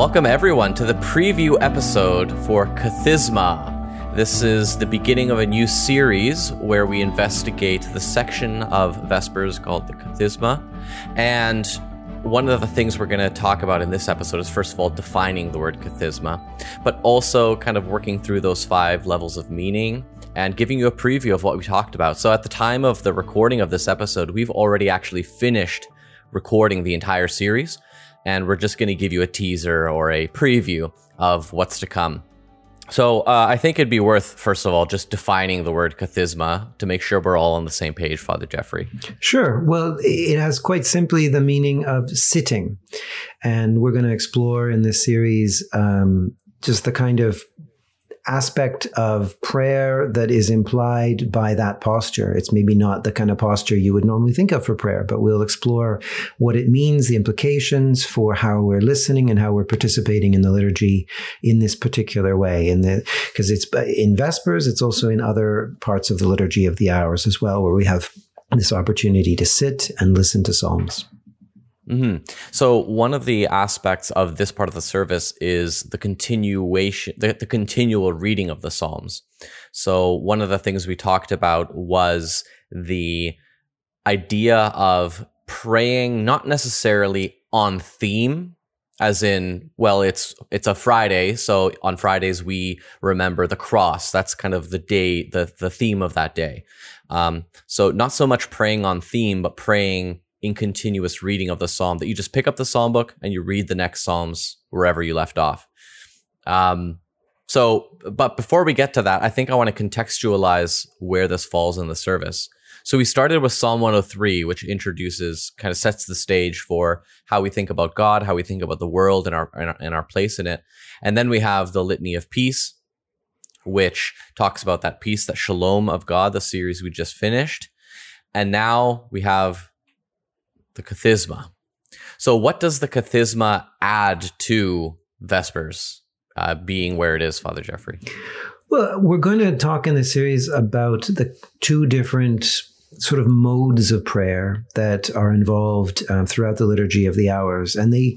Welcome, everyone, to the preview episode for Kathisma. This is the beginning of a new series where we investigate the section of Vespers called the Kathisma. And one of the things we're going to talk about in this episode is, first of all, defining the word Kathisma, but also kind of working through those five levels of meaning and giving you a preview of what we talked about. So, at the time of the recording of this episode, we've already actually finished recording the entire series and we're just going to give you a teaser or a preview of what's to come. So uh, I think it'd be worth, first of all, just defining the word kathisma to make sure we're all on the same page, Father Geoffrey. Sure. Well, it has quite simply the meaning of sitting, and we're going to explore in this series um, just the kind of aspect of prayer that is implied by that posture. It's maybe not the kind of posture you would normally think of for prayer, but we'll explore what it means, the implications for how we're listening and how we're participating in the liturgy in this particular way. In the because it's uh, in Vespers, it's also in other parts of the liturgy of the hours as well, where we have this opportunity to sit and listen to psalms. Mm-hmm. So one of the aspects of this part of the service is the continuation, the, the continual reading of the Psalms. So one of the things we talked about was the idea of praying not necessarily on theme as in well it's it's a friday so on fridays we remember the cross that's kind of the day the the theme of that day um, so not so much praying on theme but praying in continuous reading of the psalm that you just pick up the psalm book and you read the next psalms wherever you left off. Um, so, but before we get to that, I think I want to contextualize where this falls in the service. So we started with Psalm 103, which introduces, kind of sets the stage for how we think about God, how we think about the world and our, and our, and our place in it. And then we have the Litany of Peace, which talks about that peace, that shalom of God, the series we just finished. And now we have the kathisma. So, what does the kathisma add to Vespers uh, being where it is, Father Geoffrey? Well, we're going to talk in the series about the two different sort of modes of prayer that are involved um, throughout the liturgy of the hours, and they,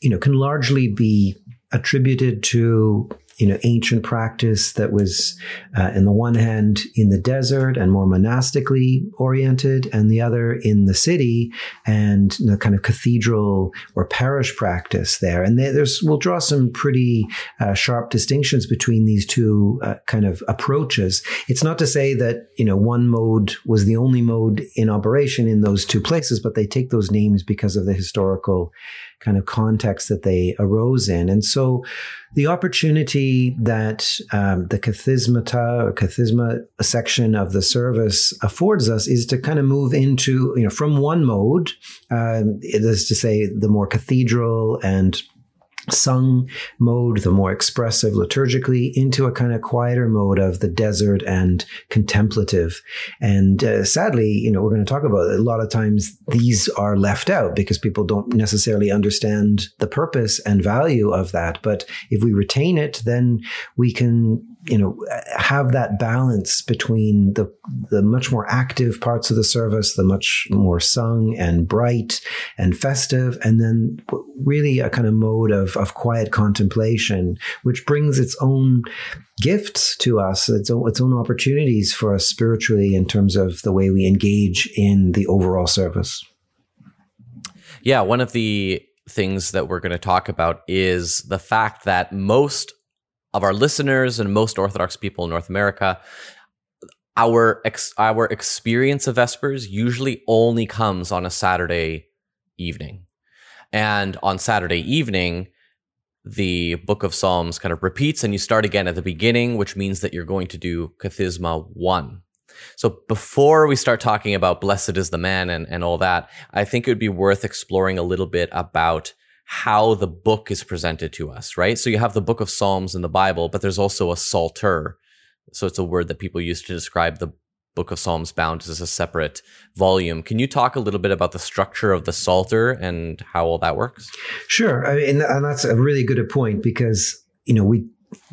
you know, can largely be attributed to you know ancient practice that was uh, in the one hand in the desert and more monastically oriented and the other in the city and the kind of cathedral or parish practice there. And there's we'll draw some pretty uh, sharp distinctions between these two uh, kind of approaches. It's not to say that you know one mode was the only mode in operation in those two places but they take those names because of the historical kind of context that they arose in. And so the opportunity that um, the kathismata or kathisma section of the service affords us is to kind of move into, you know, from one mode, uh, it is to say the more cathedral and sung mode, the more expressive liturgically, into a kind of quieter mode of the desert and contemplative. And uh, sadly, you know, we're going to talk about it. A lot of times these are left out because people don't necessarily understand the purpose and value of that. But if we retain it, then we can you know have that balance between the the much more active parts of the service the much more sung and bright and festive and then really a kind of mode of of quiet contemplation which brings its own gifts to us its own, its own opportunities for us spiritually in terms of the way we engage in the overall service. Yeah one of the things that we're going to talk about is the fact that most of our listeners and most Orthodox people in North America, our ex- our experience of Vespers usually only comes on a Saturday evening. And on Saturday evening, the book of Psalms kind of repeats and you start again at the beginning, which means that you're going to do Kathisma 1. So before we start talking about blessed is the man and, and all that, I think it would be worth exploring a little bit about how the book is presented to us, right? So you have the book of Psalms in the Bible, but there's also a psalter. So it's a word that people use to describe the book of Psalms bound as a separate volume. Can you talk a little bit about the structure of the Psalter and how all that works? Sure. I mean, and that's a really good point because, you know, we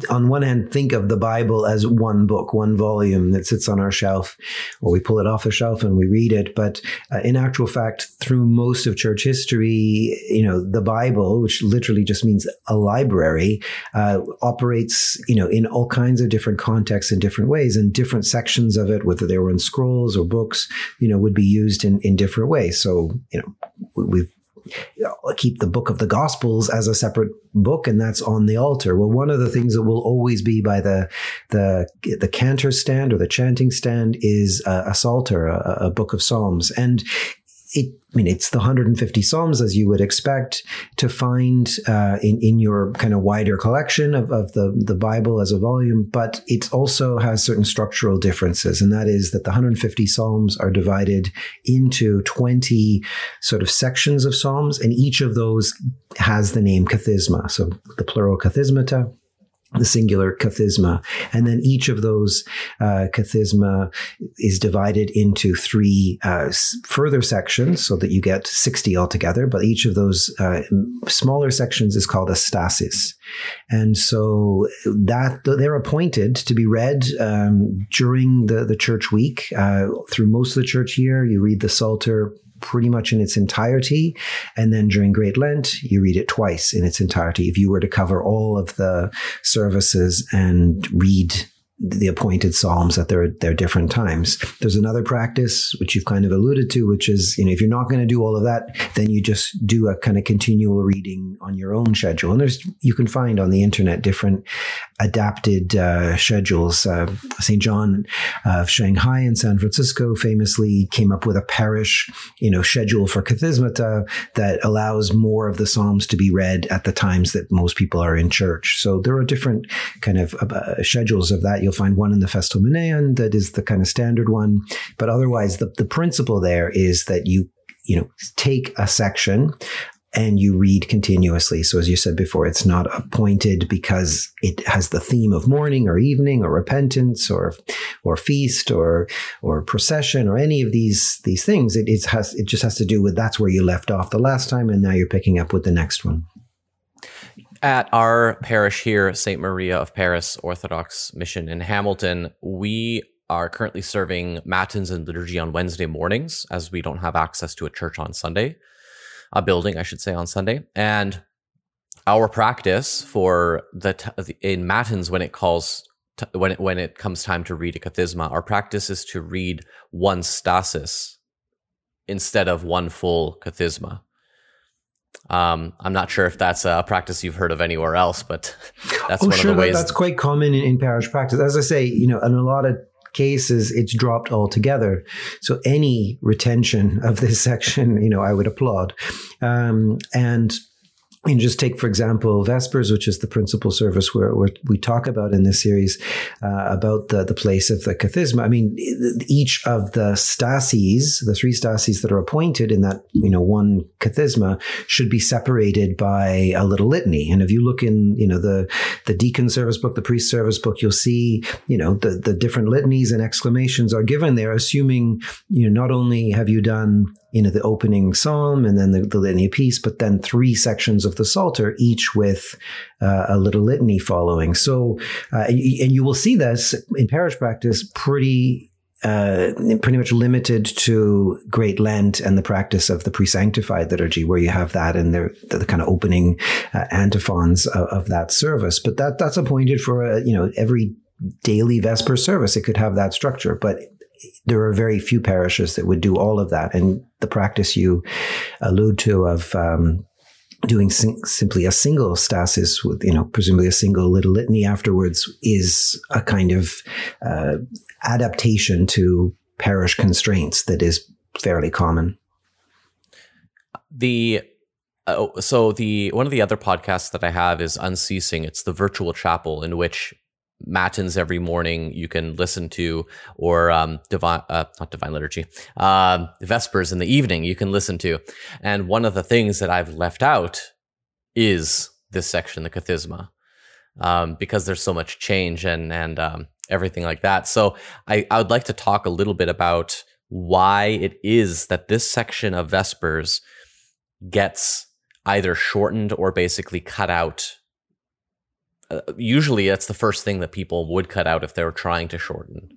on one hand think of the Bible as one book, one volume that sits on our shelf, or we pull it off the shelf and we read it. But uh, in actual fact, through most of church history, you know, the Bible, which literally just means a library, uh, operates, you know, in all kinds of different contexts in different ways, and different sections of it, whether they were in scrolls or books, you know, would be used in in different ways. So, you know, we've keep the book of the gospels as a separate book and that's on the altar. Well one of the things that will always be by the the the cantor stand or the chanting stand is a, a psalter a, a book of psalms. And it I mean, it's the 150 Psalms as you would expect to find uh, in in your kind of wider collection of, of the the Bible as a volume, but it also has certain structural differences, and that is that the 150 Psalms are divided into 20 sort of sections of Psalms, and each of those has the name kathisma, so the plural kathismata the singular kathisma. And then each of those uh, kathisma is divided into three uh, further sections so that you get 60 altogether. But each of those uh, smaller sections is called a stasis. And so that they're appointed to be read um, during the, the church week. Uh, through most of the church year, you read the Psalter pretty much in its entirety. And then during Great Lent, you read it twice in its entirety. If you were to cover all of the services and read the appointed psalms at their their different times. There's another practice which you've kind of alluded to, which is you know if you're not going to do all of that, then you just do a kind of continual reading on your own schedule. And there's you can find on the internet different adapted uh, schedules. Uh, St. John of Shanghai and San Francisco famously came up with a parish you know schedule for kathismata that allows more of the psalms to be read at the times that most people are in church. So there are different kind of uh, schedules of that. You'll find one in the Festal Menaion that is the kind of standard one. But otherwise, the, the principle there is that you, you know, take a section and you read continuously. So as you said before, it's not appointed because it has the theme of morning or evening or repentance or or feast or or procession or any of these these things. It, it has it just has to do with that's where you left off the last time, and now you're picking up with the next one at our parish here, St. Maria of Paris Orthodox Mission in Hamilton, we are currently serving Matins and liturgy on Wednesday mornings as we don't have access to a church on Sunday, a building, I should say, on Sunday. And our practice for the t- in Matins when it calls t- when it, when it comes time to read a kathisma, our practice is to read one stasis instead of one full kathisma. Um, I'm not sure if that's a practice you've heard of anywhere else, but that's oh, one sure, of the ways. That, that's quite common in, in parish practice. As I say, you know, in a lot of cases, it's dropped altogether. So any retention of this section, you know, I would applaud. Um, and and just take, for example, Vespers, which is the principal service where, we talk about in this series uh, about the, the place of the kathisma. I mean, each of the stases, the three stases that are appointed in that, you know, one kathisma should be separated by a little litany. And if you look in, you know, the, the deacon service book, the priest service book, you'll see, you know, the, the different litanies and exclamations are given there, assuming, you know, not only have you done you know, the opening psalm and then the, the litany piece, but then three sections of the Psalter, each with uh, a little litany following. So, uh, and you will see this in parish practice pretty uh, pretty much limited to Great Lent and the practice of the pre-sanctified liturgy, where you have that in the, the, kind of opening uh, antiphons of, of, that service. But that that's appointed for a, you know every daily Vesper service. It could have that structure, but there are very few parishes that would do all of that. And the practice you allude to of um, doing sim- simply a single stasis with, you know, presumably a single little litany afterwards is a kind of uh, adaptation to parish constraints that is fairly common. The uh, so the one of the other podcasts that I have is Unceasing. It's the virtual chapel in which matins every morning you can listen to, or um, divine, uh, not divine liturgy, uh, vespers in the evening you can listen to. And one of the things that I've left out is this section, the Kathisma, um, because there's so much change and and um, everything like that. So I, I would like to talk a little bit about why it is that this section of Vespers gets either shortened or basically cut out usually that's the first thing that people would cut out if they were trying to shorten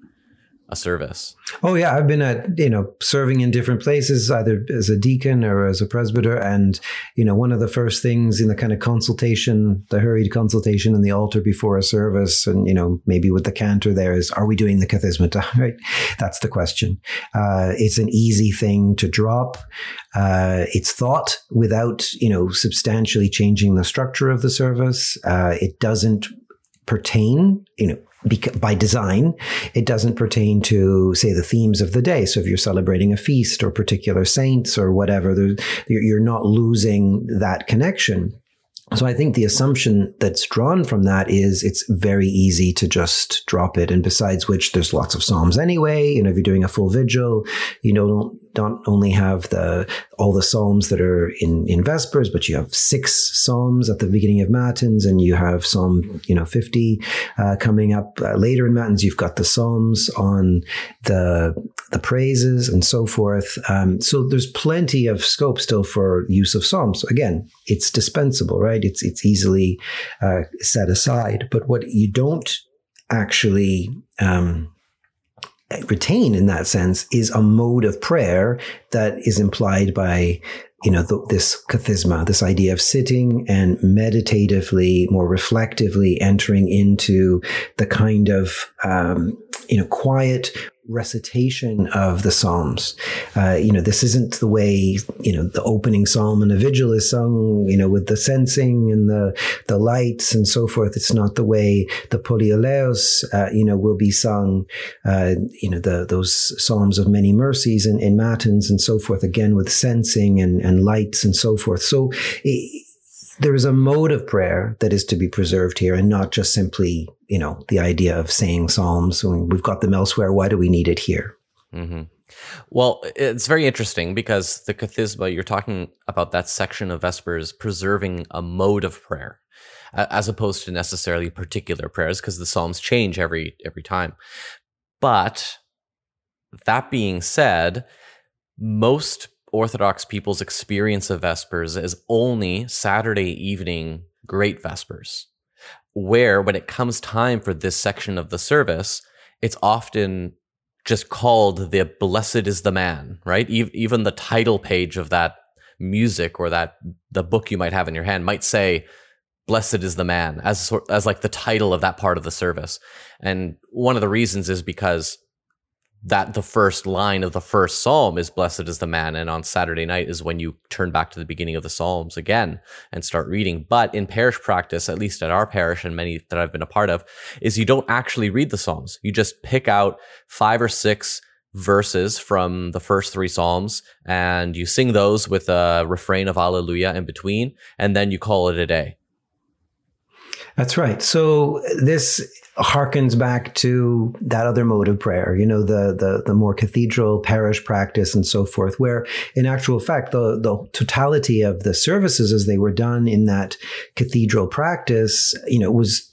a service. Oh yeah, I've been at you know serving in different places, either as a deacon or as a presbyter, and you know one of the first things in the kind of consultation, the hurried consultation in the altar before a service, and you know maybe with the cantor there is, are we doing the kathismata? Right, that's the question. Uh, it's an easy thing to drop. Uh, it's thought without you know substantially changing the structure of the service. Uh, it doesn't pertain, you know, by design, it doesn't pertain to, say, the themes of the day. So if you're celebrating a feast or particular saints or whatever, you're not losing that connection. So I think the assumption that's drawn from that is it's very easy to just drop it. And besides which, there's lots of psalms anyway. You know, if you're doing a full vigil, you know, don't, only have the all the psalms that are in in Vespers, but you have six psalms at the beginning of Matins, and you have Psalm you know 50 uh, coming up uh, later in Matins. You've got the psalms on the the praises and so forth. Um, so there's plenty of scope still for use of psalms. Again, it's dispensable, right? It's it's easily uh, set aside. But what you don't actually um, retain in that sense is a mode of prayer that is implied by you know this kathisma this idea of sitting and meditatively more reflectively entering into the kind of um, you know quiet recitation of the Psalms. Uh, you know, this isn't the way, you know, the opening psalm in a vigil is sung, you know, with the censing and the, the lights and so forth. It's not the way the Polyeleos, uh, you know, will be sung, uh, you know, the, those Psalms of many mercies in, in Matins and so forth, again with censing and, and lights and so forth. So it, there is a mode of prayer that is to be preserved here and not just simply, you know, the idea of saying Psalms. We've got them elsewhere. Why do we need it here? Mm-hmm. Well, it's very interesting because the Kathisma, you're talking about that section of Vespers preserving a mode of prayer as opposed to necessarily particular prayers because the Psalms change every every time. But that being said, most Orthodox people's experience of Vespers is only Saturday evening Great Vespers, where when it comes time for this section of the service, it's often just called the Blessed is the Man, right? Even the title page of that music or that the book you might have in your hand might say blessed is the man as as like the title of that part of the service and one of the reasons is because that the first line of the first psalm is blessed is the man and on saturday night is when you turn back to the beginning of the psalms again and start reading. But in parish practice at least at our parish and many that i've been a part of is you don't actually read the psalms. You just pick out five or six verses from the first three psalms and you sing those with a refrain of alleluia in between and then you call it a day. That's right. So this harkens back to that other mode of prayer, you know, the, the, the more cathedral parish practice and so forth, where in actual fact, the, the totality of the services as they were done in that cathedral practice, you know, was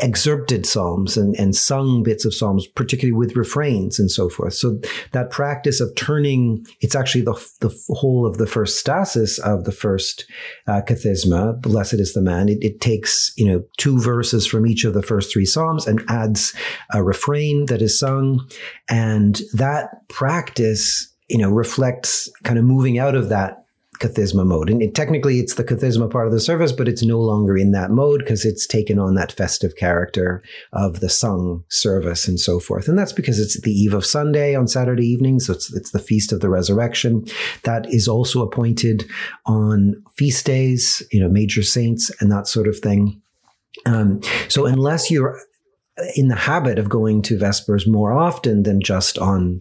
excerpted psalms and, and sung bits of psalms, particularly with refrains and so forth. So that practice of turning, it's actually the, the whole of the first stasis of the first uh, kathisma, blessed is the man. It, it takes, you know, two verses from each of the first three psalms and adds a refrain that is sung. And that practice, you know, reflects kind of moving out of that Kathisma mode. And it, technically, it's the Kathisma part of the service, but it's no longer in that mode because it's taken on that festive character of the sung service and so forth. And that's because it's the eve of Sunday on Saturday evening. So it's, it's the feast of the resurrection. That is also appointed on feast days, you know, major saints and that sort of thing. Um, so unless you're in the habit of going to Vespers more often than just on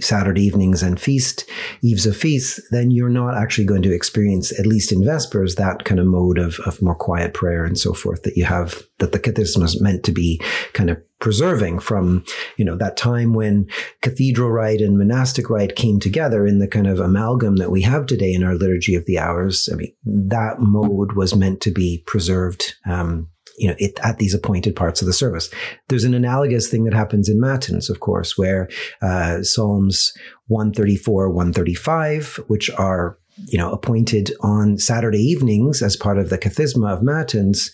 Saturday evenings and feast, eves of feast, then you're not actually going to experience, at least in Vespers, that kind of mode of, of more quiet prayer and so forth that you have, that the Kathisma is meant to be kind of preserving from, you know, that time when cathedral rite and monastic rite came together in the kind of amalgam that we have today in our liturgy of the hours. I mean, that mode was meant to be preserved. Um, you know, it, at these appointed parts of the service. There's an analogous thing that happens in Matins, of course, where uh, Psalms 134, 135, which are you know appointed on Saturday evenings as part of the Kathisma of Matins,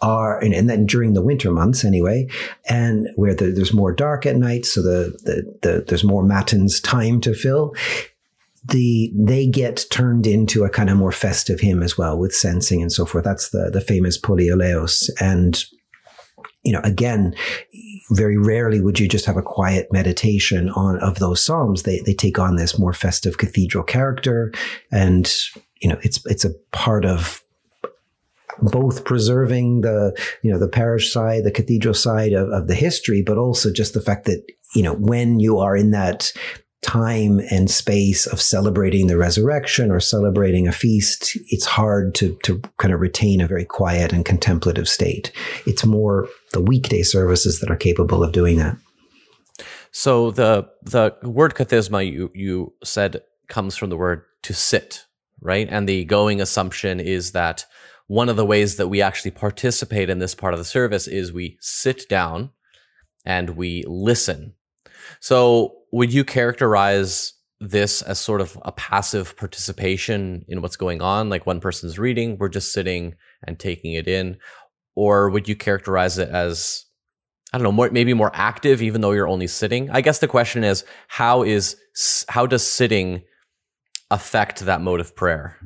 are and, and, then during the winter months anyway, and where the, there's more dark at night, so the, the, the there's more matins time to fill the they get turned into a kind of more festive hymn as well with censing and so forth. That's the the famous Polyeleos. And you know, again, very rarely would you just have a quiet meditation on of those psalms. They they take on this more festive cathedral character, and you know, it's it's a part of both preserving the you know the parish side, the cathedral side of, of the history, but also just the fact that you know when you are in that time and space of celebrating the resurrection or celebrating a feast, it's hard to, to kind of retain a very quiet and contemplative state. It's more the weekday services that are capable of doing that. So the the word kathisma you you said comes from the word to sit, right? And the going assumption is that one of the ways that we actually participate in this part of the service is we sit down and we listen. So would you characterize this as sort of a passive participation in what's going on? Like one person's reading, we're just sitting and taking it in. Or would you characterize it as, I don't know, more, maybe more active, even though you're only sitting? I guess the question is, how is, how does sitting affect that mode of prayer?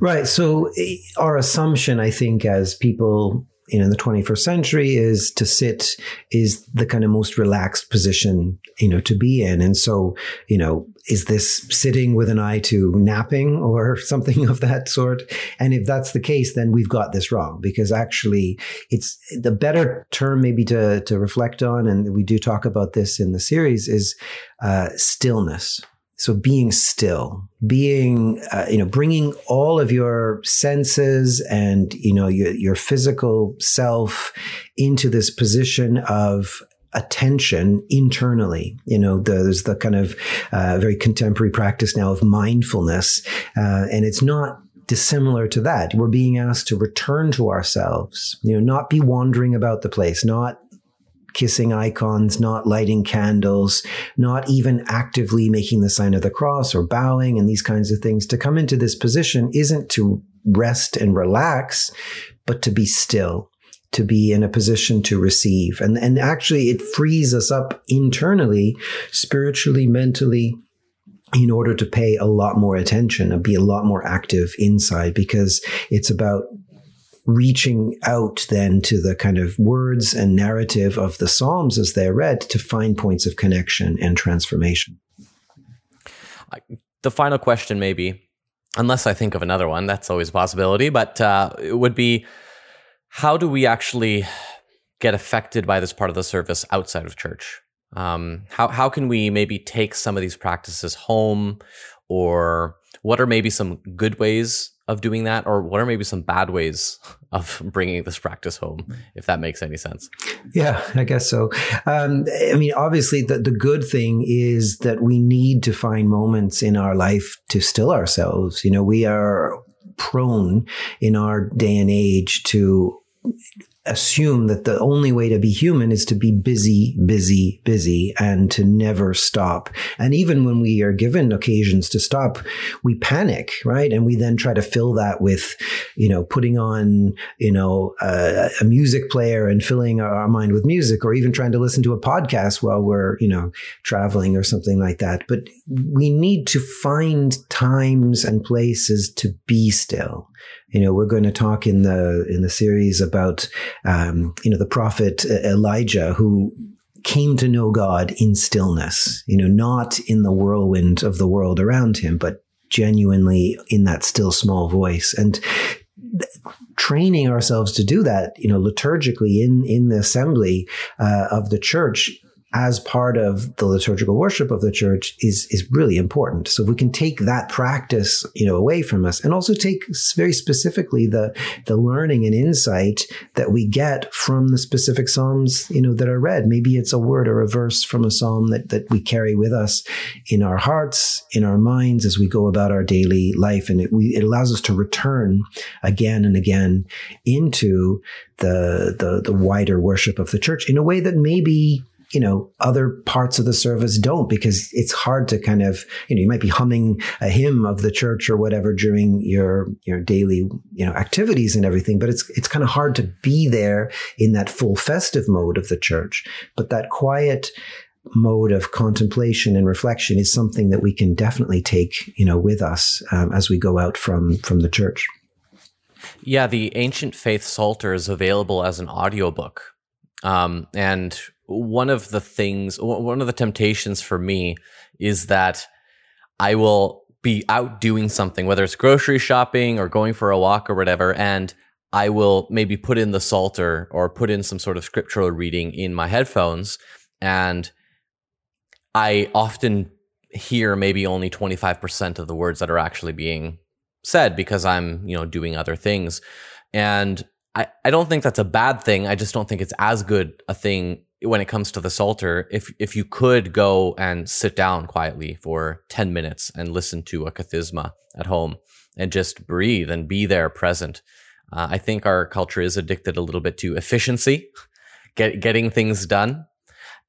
Right. So eh, our assumption, I think, as people you know, in the 21st century is to sit is the kind of most relaxed position, you know, to be in. And so, you know, is this sitting with an eye to napping or something of that sort? And if that's the case, then we've got this wrong because actually it's the better term maybe to, to reflect on. And we do talk about this in the series is uh, stillness so being still, being, uh, you know, bringing all of your senses and, you know, your, your physical self into this position of attention internally. You know, there's the kind of uh, very contemporary practice now of mindfulness, uh, and it's not dissimilar to that. We're being asked to return to ourselves, you know, not be wandering about the place, not kissing icons, not lighting candles, not even actively making the sign of the cross or bowing and these kinds of things. To come into this position isn't to rest and relax, but to be still, to be in a position to receive. And, and actually it frees us up internally, spiritually, mentally, in order to pay a lot more attention and be a lot more active inside because it's about reaching out then to the kind of words and narrative of the Psalms as they're read to find points of connection and transformation. The final question, maybe, unless I think of another one, that's always a possibility, but uh, it would be how do we actually get affected by this part of the service outside of church? Um, how, how can we maybe take some of these practices home or what are maybe some good ways of doing that or what are maybe some bad ways of bringing this practice home if that makes any sense. Yeah i guess so. Um, i mean obviously the, the good thing is that we need to find moments in our life to still ourselves. You know we are prone in our day and age to assume that the only way to be human is to be busy, busy, busy and to never stop. And even when we are given occasions to stop, we panic, right? And we then try to fill that with, you know, putting on, you know, a, music player and filling our, our mind with music or even trying to listen to a podcast while we're, you know, traveling or something like that. But we need to find times and places to be still you know, we're going to talk in the in the series about um, you know the prophet Elijah who came to know God in stillness. You know, not in the whirlwind of the world around him, but genuinely in that still small voice and training ourselves to do that you know liturgically in in the assembly uh, of the church as part of the liturgical worship of the church is is really important. So if we can take that practice, you know, away from us, and also take very specifically the the learning and insight that we get from the specific psalms, you know, that are read. Maybe it's a word or a verse from a psalm that that we carry with us in our hearts, in our minds as we go about our daily life, and it, we, it allows us to return again and again into the the the wider worship of the church in a way that maybe you know, other parts of the service don't because it's hard to kind of, you know, you might be humming a hymn of the church or whatever during your, your daily, you know, activities and everything, but it's, it's kind of hard to be there in that full festive mode of the church. But that quiet, mode of contemplation and reflection is something that we can definitely take, you know, with us um, as we go out from from the church. Yeah, the Ancient Faith Psalter is available as an audiobook. Um, and one of the things, one of the temptations for me is that I will be out doing something, whether it's grocery shopping or going for a walk or whatever, and I will maybe put in the Psalter or put in some sort of scriptural reading in my headphones. And I often hear maybe only 25% of the words that are actually being said because I'm, you know, doing other things. And I, I don't think that's a bad thing. I just don't think it's as good a thing when it comes to the Psalter, if if you could go and sit down quietly for 10 minutes and listen to a kathisma at home and just breathe and be there present. Uh, I think our culture is addicted a little bit to efficiency, get, getting things done.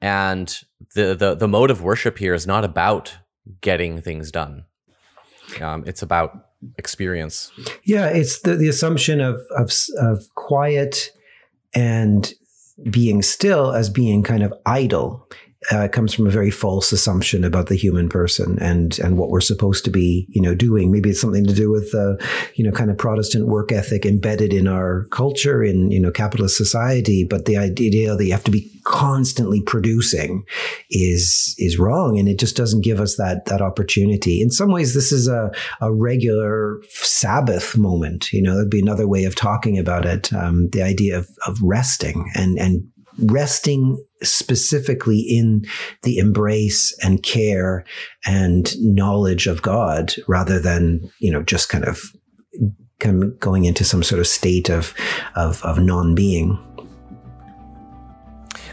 And the, the, the mode of worship here is not about getting things done. Um, it's about experience. Yeah, it's the, the assumption of, of, of quiet and being still as being kind of idle uh, comes from a very false assumption about the human person and and what we're supposed to be you know doing. Maybe it's something to do with uh, you know kind of protestant work ethic embedded in our culture in you know capitalist society. But the idea that you have to be constantly producing is is wrong. And it just doesn't give us that that opportunity. In some ways this is a, a regular sabbath moment. You know that'd be another way of talking about it. Um, the idea of, of resting and and resting specifically in the embrace and care and knowledge of God rather than, you know, just kind of, kind of going into some sort of state of, of, of non-being.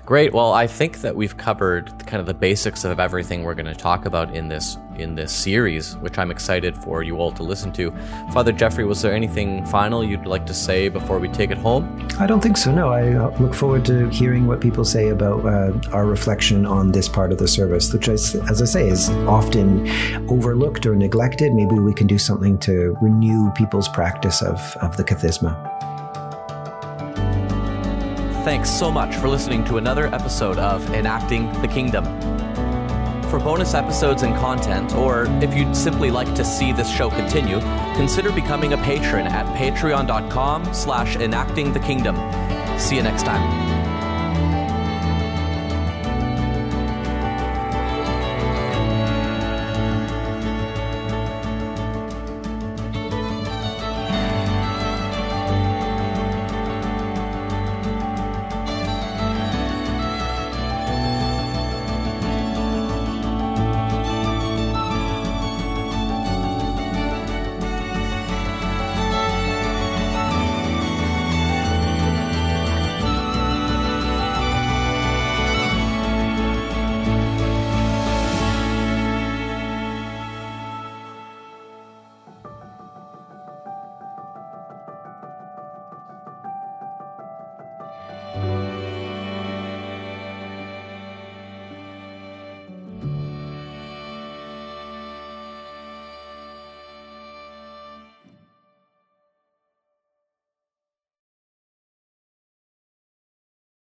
Great. Well, I think that we've covered kind of the basics of everything we're going to talk about in this in this series, which I'm excited for you all to listen to. Father Geoffrey, was there anything final you'd like to say before we take it home? I don't think so. No, I uh, look forward to hearing what people say about uh, our reflection on this part of the service, which, is, as I say, is often overlooked or neglected. Maybe we can do something to renew people's practice of of the kathisma. Thanks so much for listening to another episode of Enacting the Kingdom. For bonus episodes and content, or if you'd simply like to see this show continue, consider becoming a patron at patreon.com slash enacting the kingdom. See you next time.